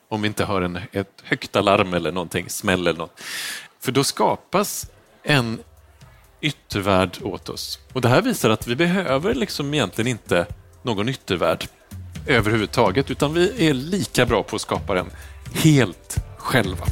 om vi inte hör en, ett högt alarm eller någonting, smäll eller något. För då skapas en yttervärld åt oss. Och det här visar att vi behöver liksom egentligen inte någon yttervärld överhuvudtaget, utan vi är lika bra på att skapa den helt själva.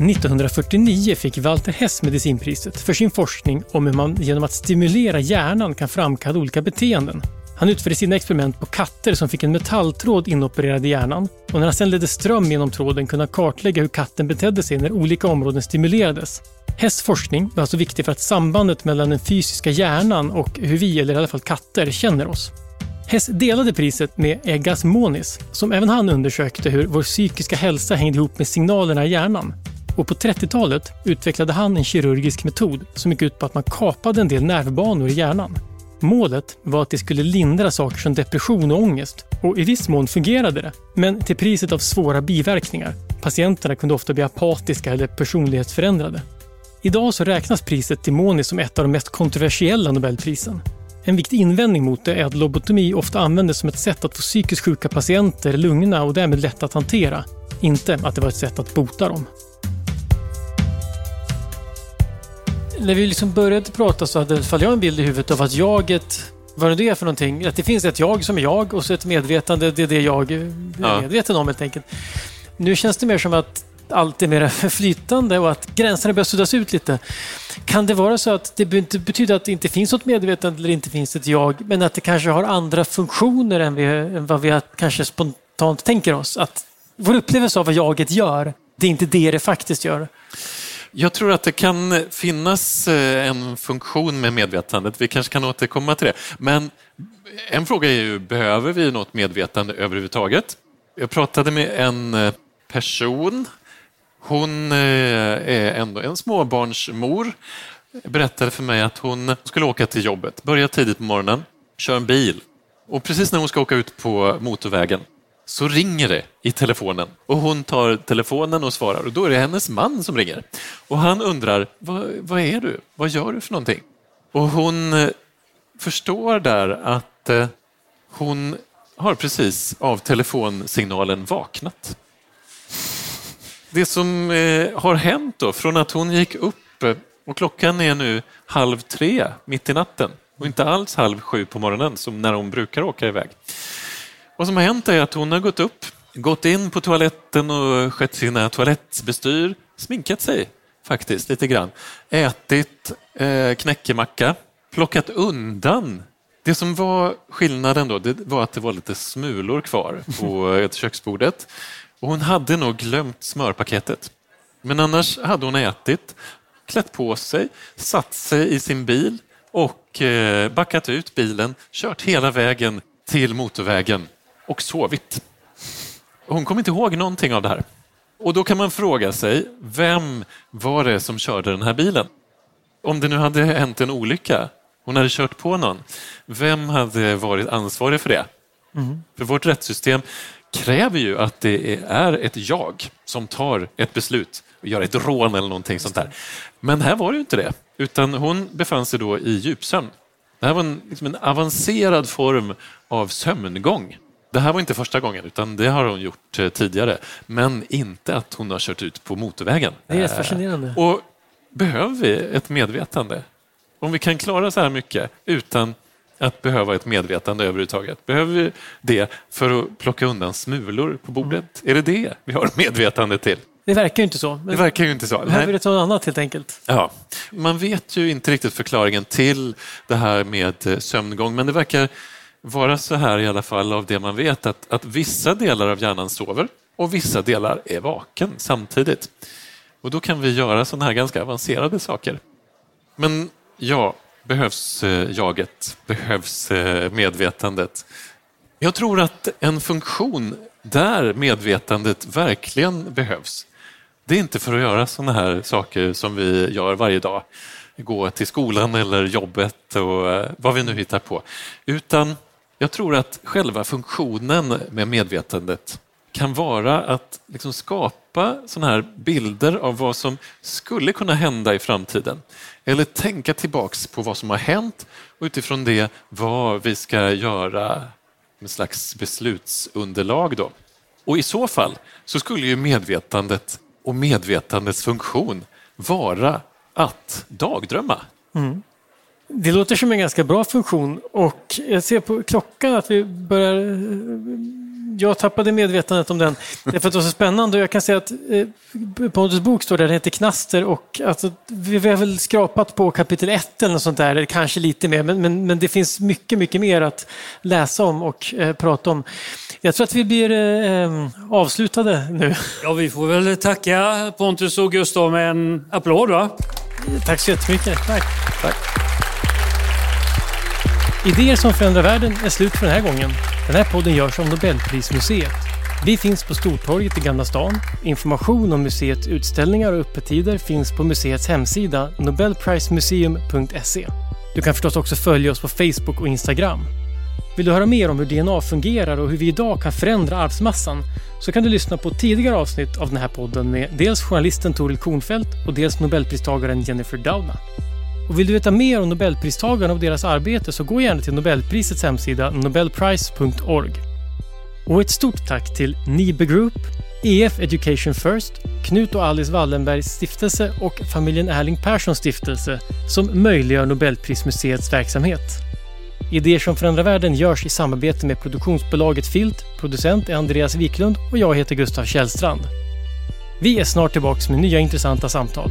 1949 fick Walter Hess medicinpriset för sin forskning om hur man genom att stimulera hjärnan kan framkalla olika beteenden. Han utförde sina experiment på katter som fick en metalltråd inopererad i hjärnan och när han sedan ledde ström genom tråden kunde han kartlägga hur katten betedde sig när olika områden stimulerades. Hess forskning var alltså viktig för att sambandet mellan den fysiska hjärnan och hur vi, eller i alla fall katter, känner oss. Hess delade priset med Egas Monis, som även han undersökte hur vår psykiska hälsa hängde ihop med signalerna i hjärnan. Och på 30-talet utvecklade han en kirurgisk metod som gick ut på att man kapade en del nervbanor i hjärnan. Målet var att det skulle lindra saker som depression och ångest och i viss mån fungerade det, men till priset av svåra biverkningar. Patienterna kunde ofta bli apatiska eller personlighetsförändrade. Idag så räknas priset till Moni som ett av de mest kontroversiella Nobelprisen. En viktig invändning mot det är att lobotomi ofta användes som ett sätt att få psykiskt sjuka patienter lugna och därmed lätta att hantera, inte att det var ett sätt att bota dem. När vi liksom började prata så hade fall jag en bild i huvudet av att jaget, vad det är för någonting, att det finns ett jag som är jag och så ett medvetande, det är det jag är medveten om helt enkelt. Nu känns det mer som att allt är mer flytande och att gränserna börjar suddas ut lite. Kan det vara så att det inte betyder att det inte finns något medvetande eller inte finns ett jag, men att det kanske har andra funktioner än, vi, än vad vi kanske spontant tänker oss? Att vår upplevelse av vad jaget gör, det är inte det det faktiskt gör. Jag tror att det kan finnas eh, en funktion med medvetandet. Vi kanske kan återkomma till det. Men en fråga är ju, behöver vi något medvetande överhuvudtaget? Jag pratade med en eh, person hon eh, är ändå en småbarnsmor. Berättade för mig att hon skulle åka till jobbet, börja tidigt på morgonen, kör en bil och precis när hon ska åka ut på motorvägen så ringer det i telefonen och hon tar telefonen och svarar och då är det hennes man som ringer. Och han undrar, vad, vad är du? Vad gör du för någonting? Och hon eh, förstår där att eh, hon har precis av telefonsignalen vaknat det som eh, har hänt då, från att hon gick upp och klockan är nu halv tre mitt i natten och inte alls halv sju på morgonen som när hon brukar åka iväg. Vad som har hänt är att hon har gått upp, gått in på toaletten och skött sina toalettbestyr, sminkat sig faktiskt lite grann, ätit eh, knäckemacka, plockat undan det som var skillnaden då, det var att det var lite smulor kvar på köksbordet. Och hon hade nog glömt smörpaketet. Men annars hade hon ätit, klätt på sig, satt sig i sin bil och eh, backat ut bilen, kört hela vägen till motorvägen och sovit. Hon kom inte ihåg någonting av det här. Och då kan man fråga sig, vem var det som körde den här bilen? Om det nu hade hänt en olycka, hon hade kört på någon, vem hade varit ansvarig för det? Mm. För vårt rättssystem kräver ju att det är ett jag som tar ett beslut och gör ett rån eller någonting sånt där. Men här var det ju inte det, utan hon befann sig då i djupsömn. Det här var en, liksom en avancerad form av sömngång. Det här var inte första gången, utan det har hon gjort eh, tidigare. Men inte att hon har kört ut på motorvägen. Det är fascinerande. Och behöver vi ett medvetande? Om vi kan klara så här mycket utan att behöva ett medvetande överhuvudtaget. Behöver vi det för att plocka undan smulor på bordet? Mm. Är det det vi har medvetande till? Det verkar ju inte så. det verkar ju inte så. Behöver det något annat helt enkelt? Ja, man vet ju inte riktigt förklaringen till det här med eh, sömngång, men det verkar vara så här i alla fall av det man vet att, att vissa delar av hjärnan sover och vissa delar är vaken samtidigt. Och då kan vi göra sådana här ganska avancerade saker. Men ja, behövs eh, jaget? Behövs eh, medvetandet? Jag tror att en funktion där medvetandet verkligen behövs, det är inte för att göra sådana här saker som vi gör varje dag. Gå till skolan eller jobbet och eh, vad vi nu hittar på. Utan jag tror att själva funktionen med medvetandet kan vara att liksom skapa sådana här bilder av vad som skulle kunna hända i framtiden. Eller tänka tillbaks på vad som har hänt och utifrån det vad vi ska göra med slags beslutsunderlag. Då. Och i så fall så skulle ju medvetandet och medvetandets funktion vara att dagdrömma. Mm. Det låter som en ganska bra funktion och jag ser på klockan att vi börjar jag tappade medvetandet om den. Därför att det var så spännande. Och jag kan säga att eh, Pontus bok står där, den heter Knaster. Och alltså, vi har väl skrapat på kapitel 1 eller något sånt där, kanske lite mer. Men, men, men det finns mycket, mycket mer att läsa om och eh, prata om. Jag tror att vi blir eh, eh avslutade nu. Ja, vi får väl tacka Pontus och Gustav med en applåd, va? Tack så jättemycket. Tack. Tack. Idéer som förändrar världen är slut för den här gången. Den här podden görs av Nobelprismuseet. Vi finns på Stortorget i Gamla stan. Information om museets utställningar och öppettider finns på museets hemsida nobelprismuseum.se. Du kan förstås också följa oss på Facebook och Instagram. Vill du höra mer om hur DNA fungerar och hur vi idag kan förändra arvsmassan så kan du lyssna på tidigare avsnitt av den här podden med dels journalisten Toril Kornfeldt och dels Nobelpristagaren Jennifer Doudna. Och vill du veta mer om Nobelpristagarna och deras arbete så gå gärna till Nobelprisets hemsida nobelprice.org. Och ett stort tack till Nibe Group, EF Education First, Knut och Alice Wallenbergs stiftelse och familjen Erling Perssons stiftelse som möjliggör Nobelprismuseets verksamhet. Idéer som förändrar världen görs i samarbete med produktionsbolaget Filt, producent är Andreas Wiklund och jag heter Gustav Källstrand. Vi är snart tillbaka med nya intressanta samtal.